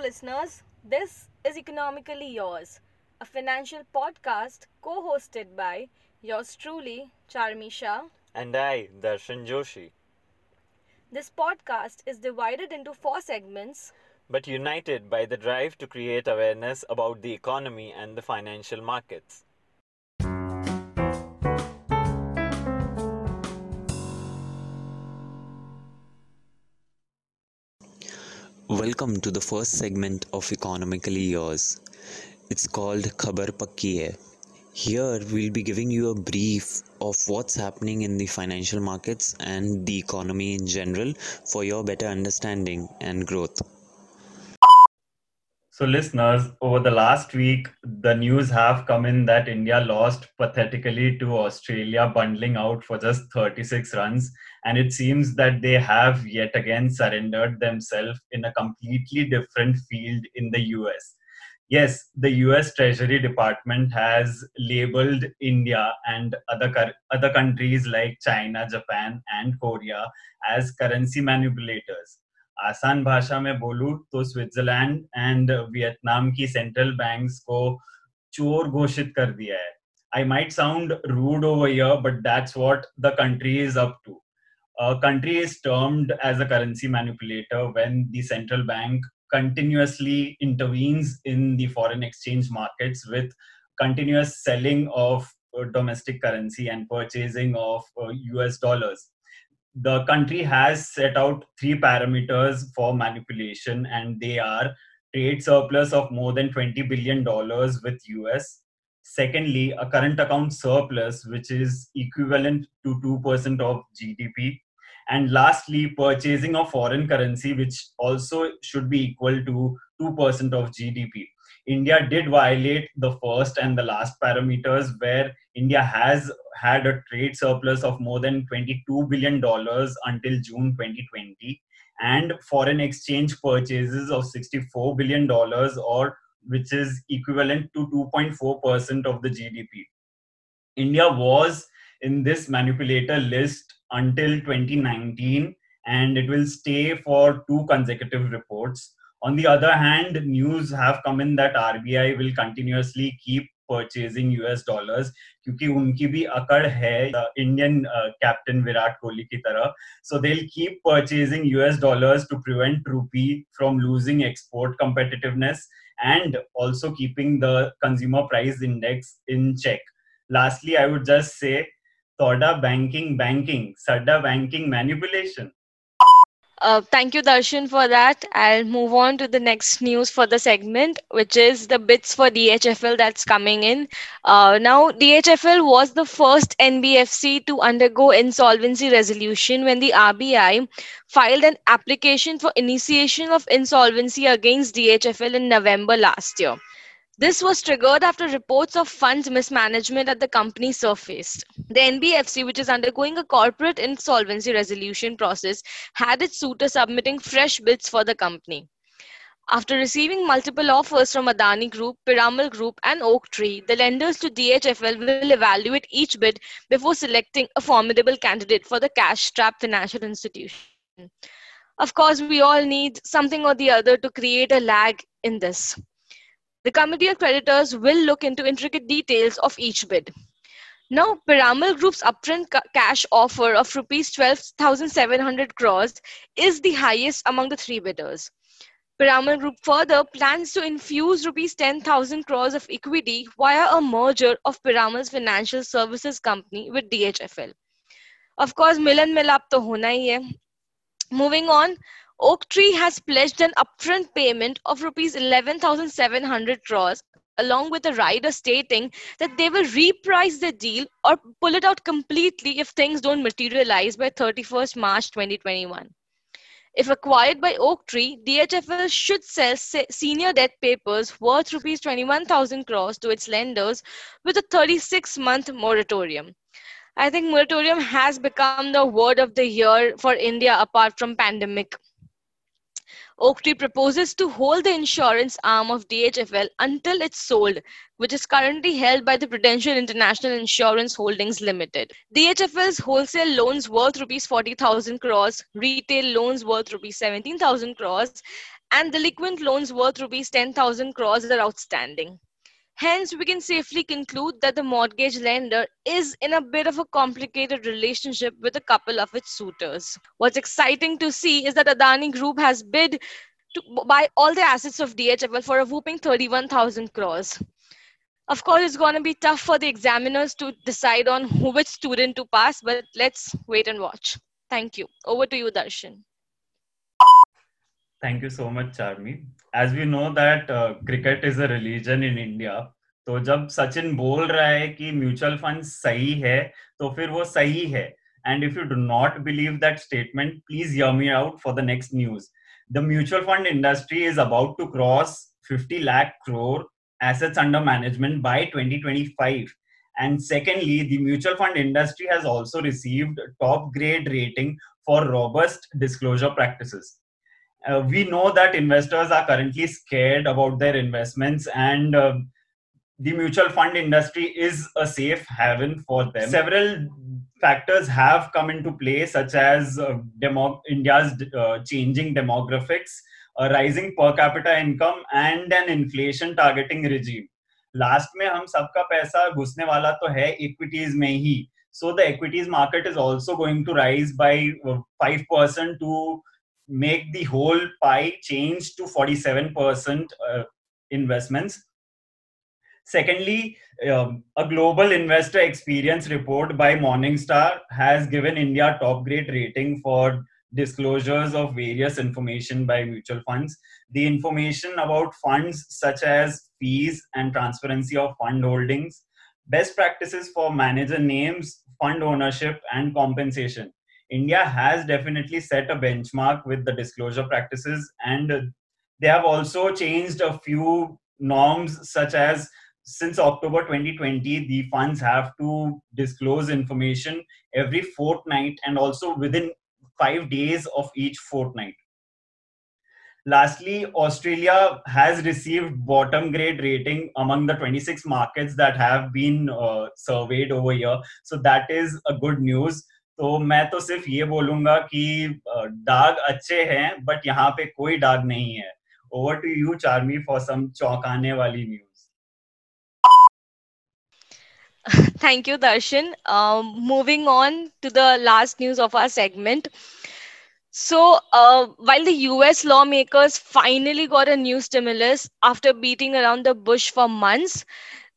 listeners. This is Economically Yours, a financial podcast co hosted by yours truly, Charmisha. And I, Darshan Joshi, This podcast is divided into four segments. but united by the drive to create awareness about the economy and the financial markets. Welcome to the first segment of Economically Yours. It's called Khabar Pakki Hai. Here we'll be giving you a brief of what's happening in the financial markets and the economy in general for your better understanding and growth. So, listeners, over the last week, the news have come in that India lost pathetically to Australia, bundling out for just 36 runs. And it seems that they have yet again surrendered themselves in a completely different field in the US. Yes, the US Treasury Department has labeled India and other, other countries like China, Japan, and Korea as currency manipulators. आसान भाषा में बोलूँ तो Switzerland and Vietnam की central banks को चोर घोषित कर दिया है I might sound rude over here but that's what the country is up to a country is termed as a currency manipulator when the central bank continuously intervenes in the foreign exchange markets with continuous selling of uh, domestic currency and purchasing of uh, US dollars the country has set out three parameters for manipulation and they are trade surplus of more than 20 billion dollars with us secondly a current account surplus which is equivalent to 2% of gdp and lastly purchasing of foreign currency which also should be equal to 2% of gdp india did violate the first and the last parameters where india has had a trade surplus of more than 22 billion dollars until June 2020 and foreign exchange purchases of 64 billion dollars or which is equivalent to 2.4% of the GDP. India was in this manipulator list until 2019 and it will stay for two consecutive reports On the other hand, news have come in that RBI will continuously keep purchasing US dollars क्योंकि उनकी भी अकड़ है Indian captain Virat Kohli की तरह सो they keep purchasing US dollars to prevent रूपी from losing export competitiveness and also keeping the consumer price index in check lastly i would just say thoda banking banking sada banking manipulation Uh, thank you, Darshan, for that. I'll move on to the next news for the segment, which is the bids for DHFL that's coming in. Uh, now, DHFL was the first NBFC to undergo insolvency resolution when the RBI filed an application for initiation of insolvency against DHFL in November last year. This was triggered after reports of funds mismanagement at the company surfaced. The NBFC, which is undergoing a corporate insolvency resolution process, had its suitor submitting fresh bids for the company. After receiving multiple offers from Adani Group, Piramal Group, and Oaktree, the lenders to DHFL will evaluate each bid before selecting a formidable candidate for the cash strapped financial institution. Of course, we all need something or the other to create a lag in this. The committee of creditors will look into intricate details of each bid. Now, Piramal Group's upfront ca- cash offer of rupees 12,700 crores is the highest among the three bidders. Piramal Group further plans to infuse rupees 10,000 crores of equity via a merger of Piramal's financial services company with DHFL. Of course, milan milap to hona hai. Moving on, Oaktree has pledged an upfront payment of rupees 11,700 crores along with a rider stating that they will reprice the deal or pull it out completely if things don't materialize by 31st March 2021. If acquired by Oaktree, DHFL should sell se- senior debt papers worth rupees 21,000 crores to its lenders with a 36 month moratorium. I think moratorium has become the word of the year for India apart from pandemic. Oaktree proposes to hold the insurance arm of DHFL until it's sold, which is currently held by the Prudential International Insurance Holdings Limited. DHFL's wholesale loans worth rupees 40,000 crores, retail loans worth rupees 17,000 crores, and delinquent loans worth rupees 10,000 crores are outstanding. Hence, we can safely conclude that the mortgage lender is in a bit of a complicated relationship with a couple of its suitors. What's exciting to see is that Adani Group has bid to buy all the assets of DHFL for a whooping 31,000 crores. Of course, it's going to be tough for the examiners to decide on which student to pass, but let's wait and watch. Thank you. Over to you, Darshan. Thank you so much, Charmi. As we know that uh, cricket is a religion in India, तो जब सचिन बोल रहा है कि mutual fund सही है तो फिर वो सही है and if you do not believe that statement please hear me out for the next news the mutual fund industry is about to cross 50 lakh crore assets under management by 2025 and secondly the mutual fund industry has also received top grade rating for robust disclosure practices uh, we know that investors are currently scared about their investments and uh, the mutual fund industry is a safe haven for them. Several factors have come into play, such as uh, demo- India's uh, changing demographics, a rising per capita income, and an inflation targeting regime. Last में हम सबका पैसा घुसने वाला तो है equities में ही so the equities market is also going to rise by five percent to make the whole pie change to 47% uh, investments Secondly, um, a global investor experience report by Morningstar has given India top grade rating for disclosures of various information by mutual funds. The information about funds such as fees and transparency of fund holdings, best practices for manager names, fund ownership, and compensation. India has definitely set a benchmark with the disclosure practices, and they have also changed a few norms such as since October 2020, the funds have to disclose information every fortnight and also within five days of each fortnight. Lastly, Australia has received bottom grade rating among the 26 markets that have been uh, surveyed over here. So that is a good news. तो मैं तो सिर्फ़ ये बोलूँगा कि दाग अच्छे हैं बट यहाँ पे कोई दाग नहीं है over to you Charmi for some चौंकाने वाली news Thank you, Darshan. Um, moving on to the last news of our segment. So, uh, while the US lawmakers finally got a new stimulus after beating around the bush for months,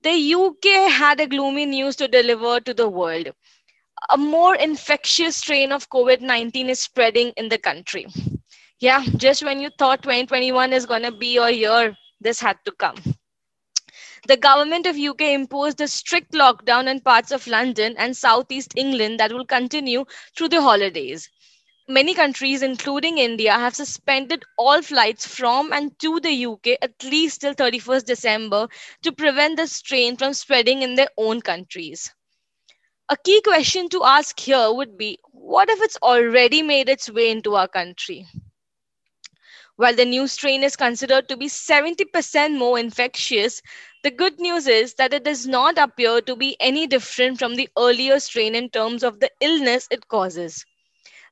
the UK had a gloomy news to deliver to the world. A more infectious strain of COVID 19 is spreading in the country. Yeah, just when you thought 2021 is going to be your year, this had to come the government of UK imposed a strict lockdown in parts of London and southeast England that will continue through the holidays. Many countries, including India, have suspended all flights from and to the UK at least till 31st December to prevent the strain from spreading in their own countries. A key question to ask here would be what if it's already made its way into our country? While the new strain is considered to be 70% more infectious, the good news is that it does not appear to be any different from the earlier strain in terms of the illness it causes.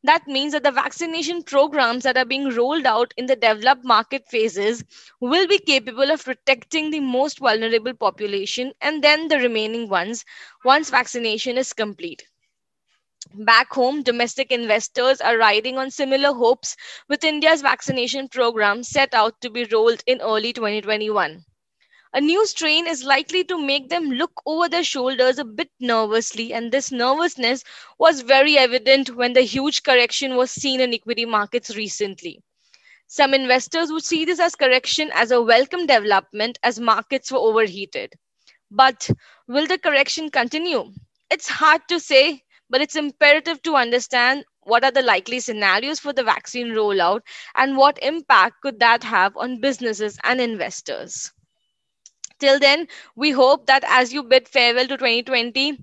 That means that the vaccination programs that are being rolled out in the developed market phases will be capable of protecting the most vulnerable population and then the remaining ones once vaccination is complete. Back home, domestic investors are riding on similar hopes with India's vaccination program set out to be rolled in early 2021. A new strain is likely to make them look over their shoulders a bit nervously, and this nervousness was very evident when the huge correction was seen in equity markets recently. Some investors would see this as correction as a welcome development as markets were overheated. But will the correction continue? It's hard to say but it's imperative to understand what are the likely scenarios for the vaccine rollout and what impact could that have on businesses and investors. Till then, we hope that as you bid farewell to 2020,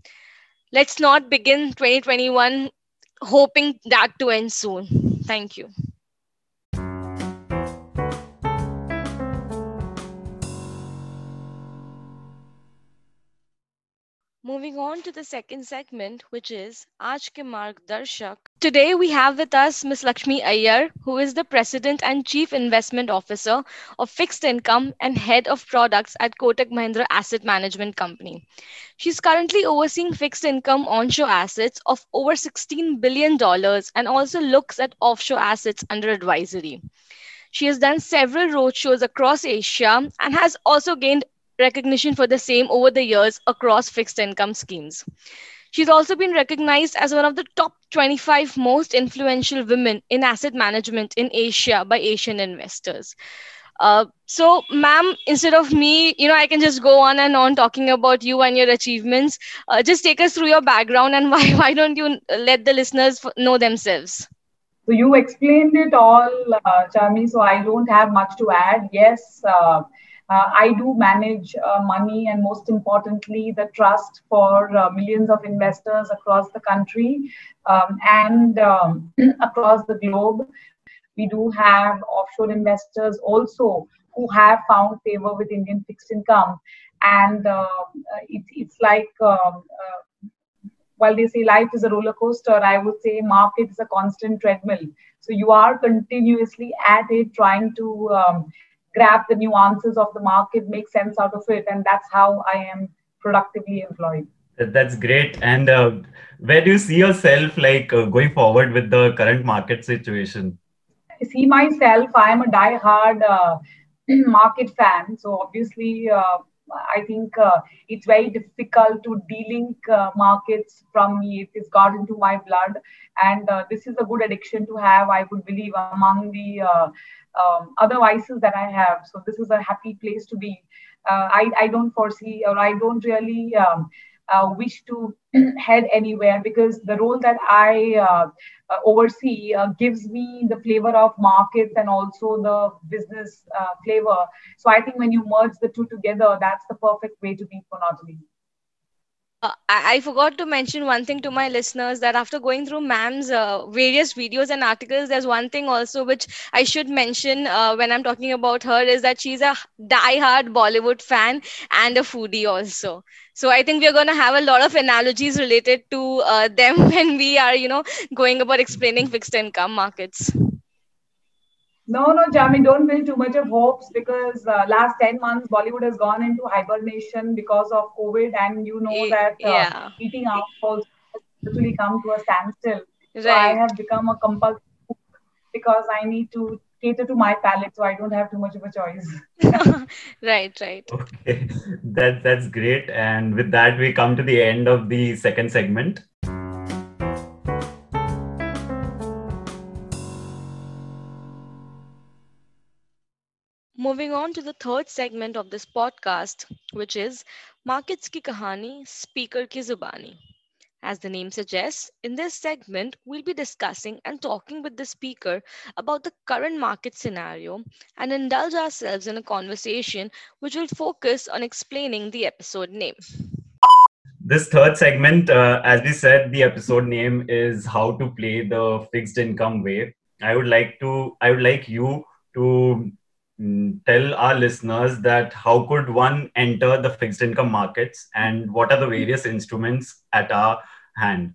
let's not begin 2021 hoping that to end soon. Thank you. Moving on to the second segment, which is Aaj ke Margdarshak. Today we have with us Ms. Lakshmi Iyer, who is the President and Chief Investment Officer of Fixed Income and Head of Products at Kotak Mahindra Asset Management Company. She's currently overseeing fixed income onshore assets of over $16 billion and also looks at offshore assets under advisory. She has done several roadshows across Asia and has also gained recognition for the same over the years across fixed income schemes. She's also been recognized as one of the top 25 most influential women in asset management in Asia by Asian investors. Uh, so, ma'am, instead of me, you know, I can just go on and on talking about you and your achievements. Uh, just take us through your background and why why don't you let the listeners know themselves? So you explained it all, uh, Charmi. So I don't have much to add. Yes, uh, I do manage uh, money and most importantly, the trust for uh, millions of investors across the country um, and um, across the globe. We do have offshore investors also who have found favor with Indian fixed income. And um, uh, it, it's like, um, uh, while they say life is a roller coaster, I would say market is a constant treadmill. So you are continuously at it, trying to um, grab the nuances of the market, make sense out of it, and that's how I am productively employed. That's great. And uh, where do you see yourself like uh, going forward with the current market situation? I see myself, I am a die-hard uh, market fan. So obviously, uh, I think uh, it's very difficult to delink uh, markets from me. It has got into my blood, and uh, this is a good addiction to have. I would believe among the uh, um, other vices that I have. So this is a happy place to be. Uh, I I don't foresee or I don't really. Um, uh, wish to head anywhere because the role that I uh, uh, oversee uh, gives me the flavor of markets and also the business uh, flavor. So I think when you merge the two together, that's the perfect way to be for Nautilus. Uh, I, forgot to mention one thing to my listeners that after going through ma'am's uh, various videos and articles, there's one thing also which I should mention uh, when I'm talking about her is that she's a die-hard Bollywood fan and a foodie also. So I think we're going to have a lot of analogies related to uh, them when we are, you know, going about explaining fixed income markets. No, no, Jami, don't build too much of hopes because uh, last 10 months Bollywood has gone into hibernation because of COVID, and you know that uh, yeah. eating out also literally come to a standstill. Right. So I have become a compulsive because I need to cater to my palate, so I don't have too much of a choice. right, right. Okay, that that's great. And with that, we come to the end of the second segment. Moving on to the third segment of this podcast, which is Markets ki kahani, Speaker ki zubani. As the name suggests, in this segment, we'll be discussing and talking with the speaker about the current market scenario and indulge ourselves in a conversation which will focus on explaining the episode name. This third segment, uh, as we said, the episode name is How to Play the Fixed Income Wave. I would like to, I would like you to tell our listeners that how could one enter the fixed income markets and what are the various instruments at our hand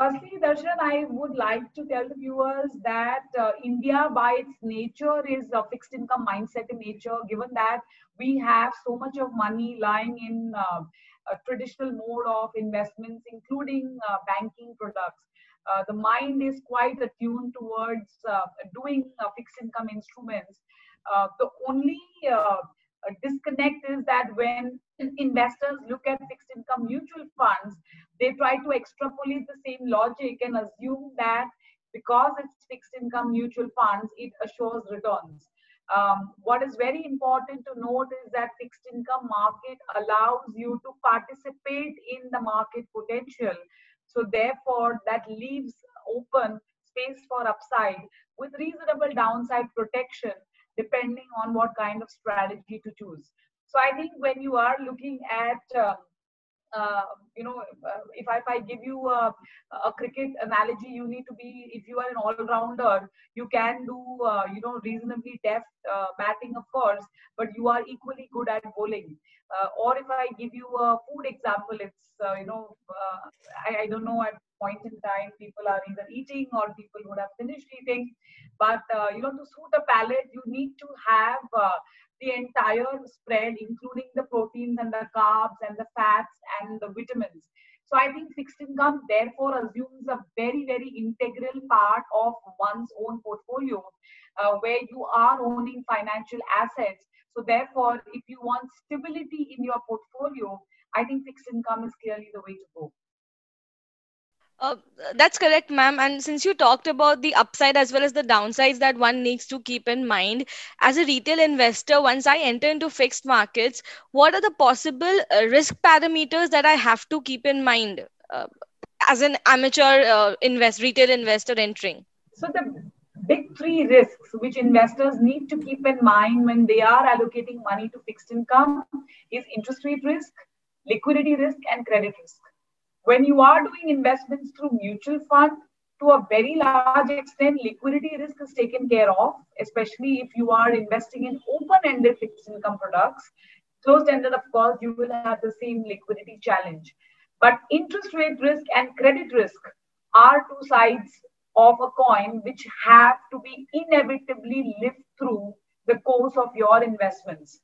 Firstly, Darshan, I would like to tell the viewers that uh, India, by its nature, is a fixed income mindset in nature, given that we have so much of money lying in uh, a traditional mode of investments, including uh, banking products. Uh, the mind is quite attuned towards uh, doing uh, fixed income instruments uh, the only uh, disconnect is that when investors look at fixed income mutual funds, they try to extrapolate the same logic and assume that because it's fixed income mutual funds, it assures returns. Um, what is very important to note is that fixed income market allows you to participate in the market potential. So therefore, that leaves open space for upside with reasonable downside protection depending on what kind of strategy to choose. So I think when you are looking at uh, uh, you know, uh, if I, if I give you a, a, cricket analogy, you need to be, if you are an all-rounder, you can do, uh, you know, reasonably deft uh, batting, of course, but you are equally good at bowling. Uh, or if I give you a food example, it's, uh, you know, I, I don't know at point in time, people are either eating or people would have finished eating. But, you know, to suit a palate, you need to have the entire spread, including the proteins and the carbs and the fats and the vitamins. So I think fixed income therefore assumes a very, very integral part of one's own portfolio uh, where you are owning financial assets. So therefore, if you want stability in your portfolio, I think fixed income is clearly the way to go. Uh, that's correct, ma'am. And since you talked about the upside as well as the downsides that one needs to keep in mind, as a retail investor, once I enter into fixed markets, what are the possible uh, risk parameters that I have to keep in mind uh, as an amateur uh, invest retail investor entering? So the big three risks which investors need to keep in mind when they are allocating money to fixed income is interest rate risk, liquidity risk, and credit risk when you are doing investments through mutual fund, to a very large extent, liquidity risk is taken care of, especially if you are investing in open-ended fixed income products. Closed-ended, of course, you will have the same liquidity challenge. But interest rate risk and credit risk are two sides of a coin which have to be inevitably lived through the course of your investments.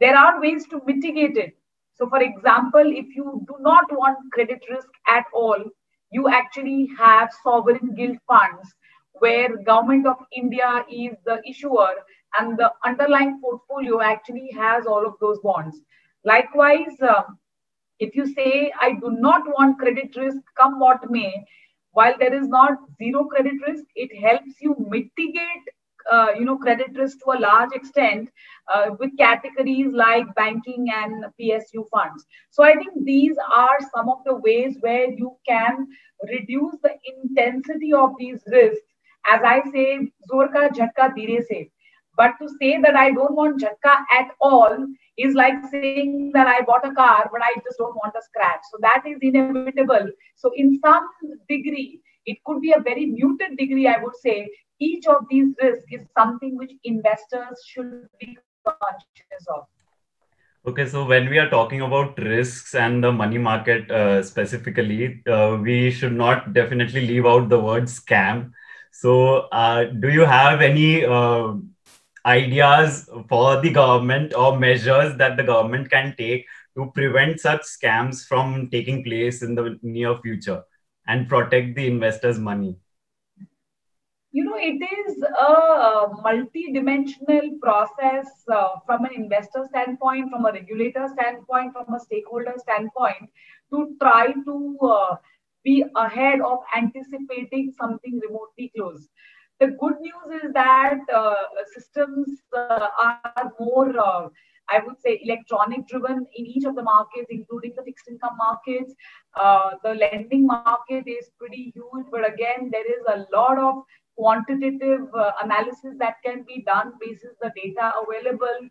There are ways to mitigate it so for example, if you do not want credit risk at all, you actually have sovereign gilt funds where government of India is the issuer and the underlying portfolio actually has all of those bonds. Likewise, uh, if you say, I do not want credit risk, come what may, while there is not zero credit risk, it helps you mitigate uh, you know credit risk to a large extent uh, with categories like banking and PSU funds. So I think these are some of the ways where you can reduce the intensity of these risks. As I say, zor ka jhatka dire se. But to say that I don't want jhatka at all is like saying that I bought a car, but I just don't want a scratch. So that is inevitable. So in some degree, it could be a very muted degree, I would say, each of these risks is something which investors should be conscious of. Okay, so when we are talking about risks and the money market uh, specifically, uh, we should not definitely leave out the word scam. So, uh, do you have any uh, ideas for the government or measures that the government can take to prevent such scams from taking place in the near future and protect the investors' money? you know, it is a multi-dimensional process uh, from an investor standpoint, from a regulator standpoint, from a stakeholder standpoint, to try to uh, be ahead of anticipating something remotely close. The good news is that uh, systems uh, are more, uh, I would say, electronic driven in each of the markets, including the fixed income markets. Uh, the lending market is pretty huge, but again, there is a lot of quantitative uh, analysis that can be done basis on the data available.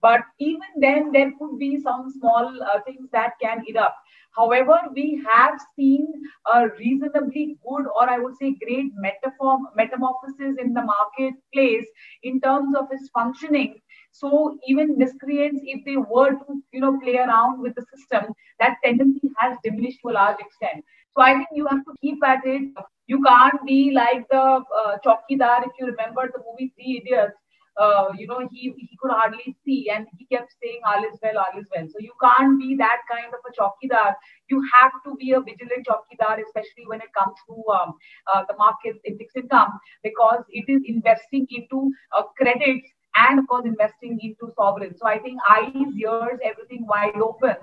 But even then, there could be some small uh, things that can erupt. However, we have seen a reasonably good, or I would say great metamorphosis in the marketplace in terms of its functioning. So even miscreants, if they were to, you know, play around with the system, that tendency has diminished to a large extent. So I think you have to keep at it. You can't be like the uh, Chowkidar, if you remember the movie Three Idiots. Uh, you know, he, he could hardly see and he kept saying, all is well, all is well. So you can't be that kind of a Chowkidar. You have to be a vigilant Chowkidar, especially when it comes to um, uh, the markets in fixed income, because it is investing into uh, credits and of course investing into sovereign. So I think eyes, ears, everything wide open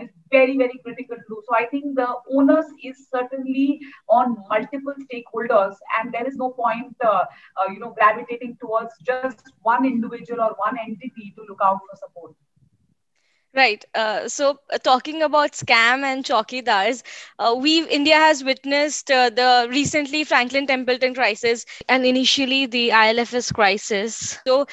is very, very critical to do. So I think the onus is certainly on multiple stakeholders, and there is no point, uh, uh, you know, gravitating towards just one individual or one entity to look out for support. Right. Uh, so, uh, talking about scam and chowkidars, uh, we India has witnessed uh, the recently Franklin Templeton crisis and initially the IL&FS crisis. So,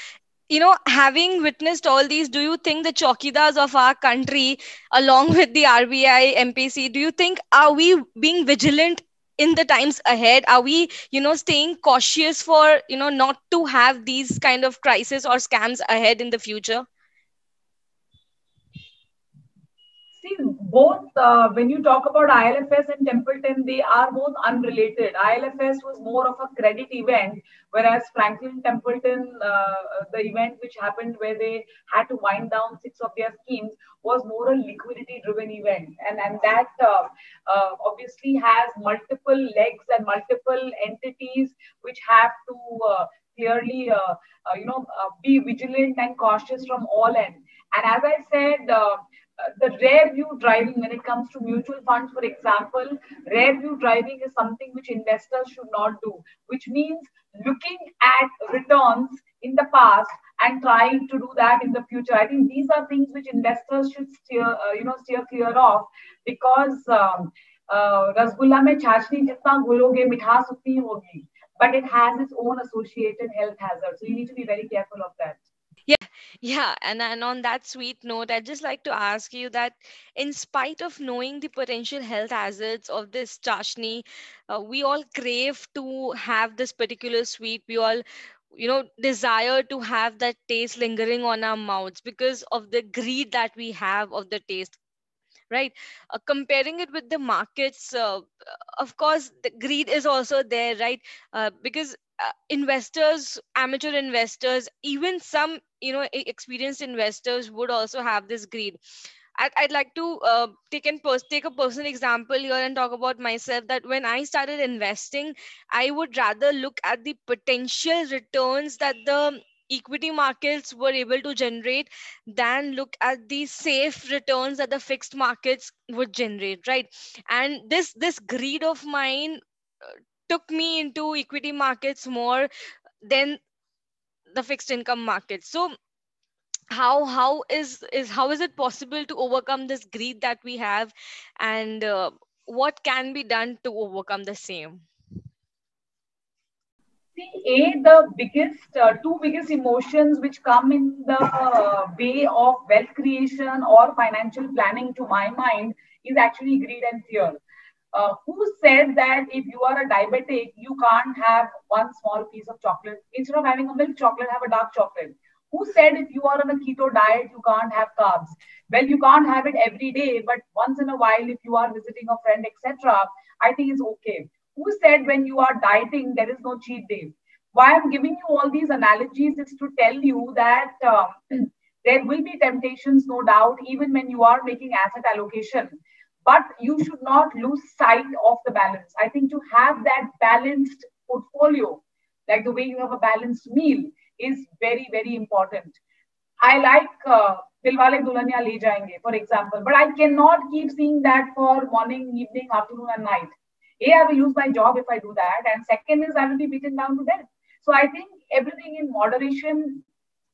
you know, having witnessed all these, do you think the chokidars of our country, along with the RBI, MPC, do you think are we being vigilant in the times ahead? Are we, you know, staying cautious for, you know, not to have these kind of crises or scams ahead in the future? See, both uh, when you talk about ILFS and Templeton, they are both unrelated. ILFS was more of a credit event, whereas Franklin Templeton, uh, the event which happened where they had to wind down six of their schemes, was more a liquidity-driven event, and and that uh, uh obviously has multiple legs and multiple entities which have to uh, clearly, uh, you know, be vigilant and cautious from all ends. And as I said the rare view driving when it comes to mutual funds, for example, rare view driving is something which investors should not do, which means looking at returns in the past and trying to do that in the future. I think these are things which investors should steer, uh, you know, steer clear of because um, uh, rasgulla में छाछनी जितना घोलोगे मिठास उतनी होगी but it has its own associated health hazards so you need to be very careful of that yeah yeah and, and on that sweet note i'd just like to ask you that in spite of knowing the potential health hazards of this chashni uh, we all crave to have this particular sweet. We all you know desire to have that taste lingering on our mouths because of the greed that we have of the taste right? Uh, comparing it with the markets uh, of course the greed is also there right? Uh, because uh, investors amateur investors even some you know experienced investors would also have this greed. I'd, I'd like to uh, take and pers- take a personal example here and talk about myself that when I started investing, I would rather look at the potential returns that the equity markets were able to generate than look at the safe returns that the fixed markets would generate right? And this this greed of mine uh, took me into equity markets more than the fixed income market. So how how is is how is it possible to overcome this greed that we have? And uh, what can be done to overcome the same? See a the biggest uh, two biggest emotions which come in the uh, way of wealth creation or financial planning to my mind is actually greed and fear uh, who said that if you are a diabetic, you can't have one small piece of chocolate? Instead of having a milk chocolate, have a dark chocolate. Who said if you are on a keto diet, you can't have carbs? Well, you can't have it every day, but once in a while, if you are visiting a friend, etc., I think it's okay. Who said when you are dieting, there is no cheat day? Why I'm giving you all these analogies is to tell you that um, there will be temptations, no doubt, even when you are making asset allocation but you should not lose sight of the balance. I think to have that balanced portfolio, like the way you have a balanced meal, is very, very important. I like uh, Dilwale Dulhania Le Jayenge, for example, but I cannot keep seeing that for morning, evening, afternoon, and night. A, I will lose my job if I do that, and second is I will be beaten down to death. So I think everything in moderation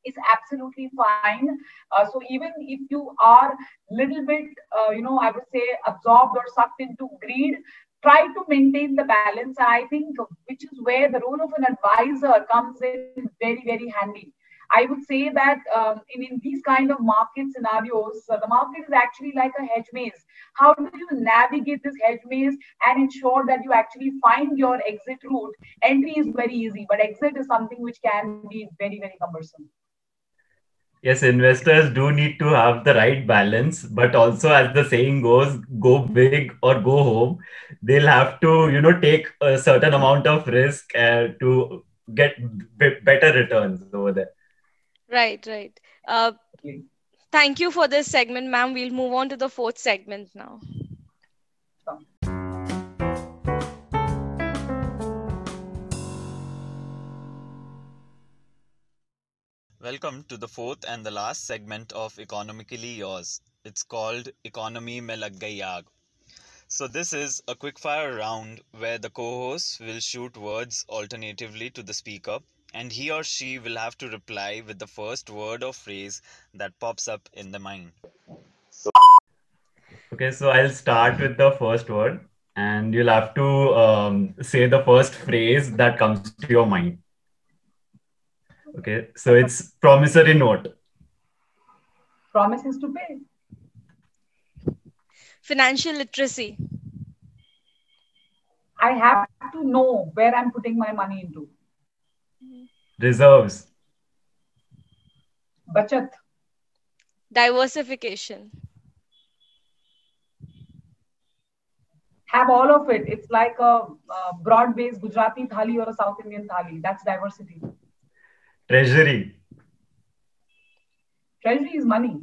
is absolutely fine. Uh, so even if you are little bit, uh, you know, I would say absorbed or sucked into greed, try to maintain the balance. I think which is where the role of an advisor comes in very, very handy. I would say that um, in, in these kind of market scenarios, uh, the market is actually like a hedge maze. How do you navigate this hedge maze and ensure that you actually find your exit route? Entry is very easy, but exit is something which can be very, very cumbersome yes investors do need to have the right balance but also as the saying goes go big or go home. They'll have to you know take a certain amount of risk uh, to get b- better returns over there. Right right. Uh, thank you for this segment ma'am. We'll move on to the fourth segment now Welcome to the fourth and the last segment of Economically Yours. It's called Economy Mein So this is a quickfire round where the co-host will shoot words alternatively to the speaker and he or she will have to reply with the first word or phrase that pops up in the mind. Okay, so I'll start with the first word and you'll have to um, say the first phrase that comes to your mind. Okay, so it's promissory note. Promises to pay. Financial literacy. I have to know where I'm putting my money into. Reserves. Bachat. Diversification. Have all of it. It's like a, a broad-based Gujarati thali or a South Indian thali. That's diversity. Treasury. Treasury is money.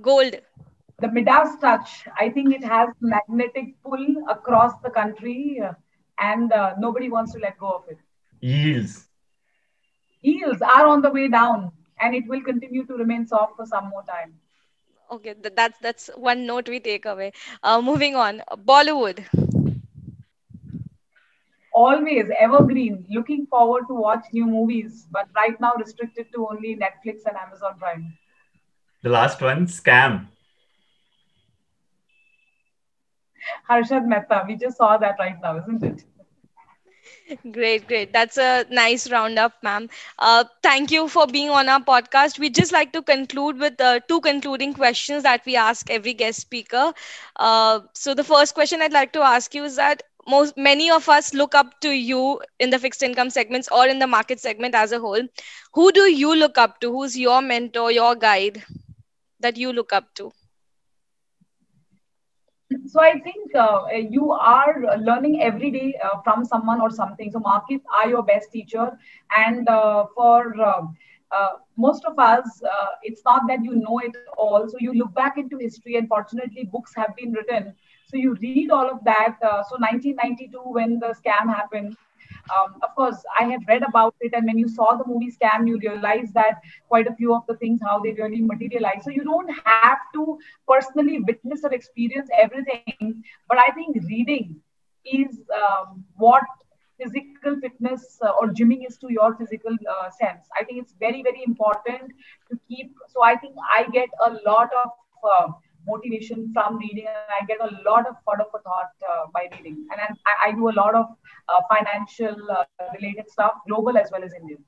Gold. The Midas touch. I think it has magnetic pull across the country, uh, and uh, nobody wants to let go of it. Yields. Yields are on the way down, and it will continue to remain soft for some more time. Okay, that's that's one note we take away. Uh, moving on. Bollywood. Always evergreen. Looking forward to watch new movies, but right now restricted to only Netflix and Amazon Prime. The last one, scam. Harshad Mehta. We just saw that right now, isn't it? Great, great. That's a nice roundup, ma'am. Uh, thank you for being on our podcast. We just like to conclude with uh, two concluding questions that we ask every guest speaker. Uh, so the first question I'd like to ask you is that most many of us look up to you in the fixed income segments or in the market segment as a whole. Who do you look up to? Who's your mentor, your guide that you look up to? so i think uh, you are learning every day uh, from someone or something so markets are your best teacher and uh, for um, uh, most of us uh, it's not that you know it all so you look back into history and fortunately books have been written so you read all of that uh, so 1992 when the scam happened um, of course, I have read about it, and when you saw the movie Scam, you realize that quite a few of the things how they really materialize. So you don't have to personally witness or experience everything, but I think reading is um, what physical fitness uh, or gymming is to your physical uh, sense. I think it's very very important to keep. So I think I get a lot of uh, motivation from reading and i get a lot of fodder for thought uh, by reading and I, I, do a lot of uh, financial uh, related stuff global as well as indian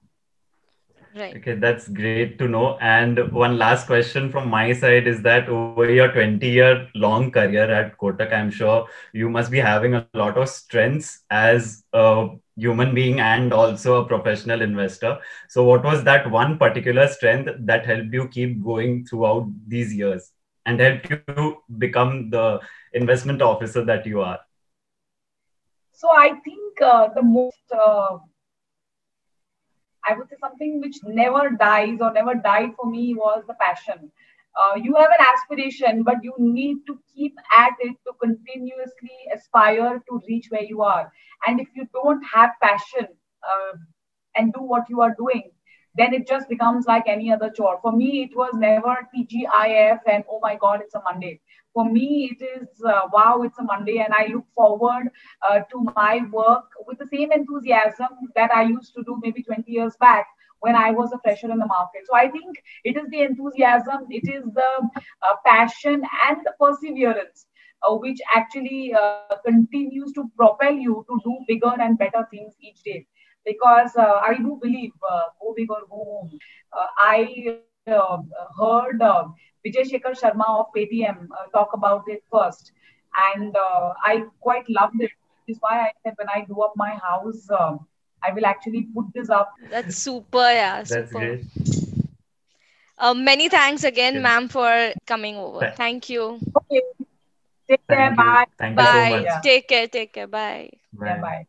Right. Okay, that's great to know. And one last question from my side is that over your 20 year long career at Kotak, I'm sure you must be having a lot of strengths as a human being and also a professional investor. So, what was that one particular strength that helped you keep going throughout these years? And help you become the investment officer that you are? So I think uh, the most, uh, I would say something which never dies or never died for me was the passion. Uh, you have an aspiration, but you need to keep at it to continuously aspire to reach where you are. And if you don't have passion uh, and do what you are doing, then it just becomes like any other chore. For me, it was never TGIF and oh my God, it's a Monday. For me, it is uh, wow, it's a Monday, and I look forward uh, to my work with the same enthusiasm that I used to do maybe 20 years back when I was a fresher in the market. So I think it is the enthusiasm, it is the uh, passion, and the perseverance. Uh, which actually uh, continues to propel you to do bigger and better things each day because uh, I do believe uh, go big or go home. Uh, I heard Vijay Shekhar Sharma of Paytm talk about it first, and I quite loved it. Which is why I said when I do up my house, I will actually put this up. That's super, yeah. That's super. great. Uh, many thanks again, Yeah. ma'am, for coming over. Thank- Thank you. Okay. Take care. Thank you. Bye. Thank you so much. Yeah. Take care. Take care. Bye. Yeah, bye.